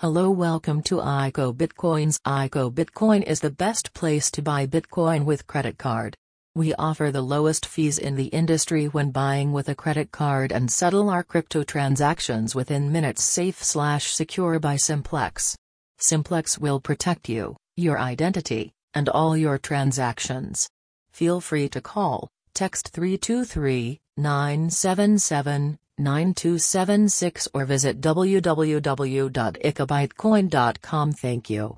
Hello, welcome to ICO Bitcoins. ICO Bitcoin is the best place to buy Bitcoin with credit card. We offer the lowest fees in the industry when buying with a credit card and settle our crypto transactions within minutes safe slash secure by Simplex. Simplex will protect you, your identity, and all your transactions. Feel free to call, text 323 977 9276 or visit www.icobitcoin.com. Thank you.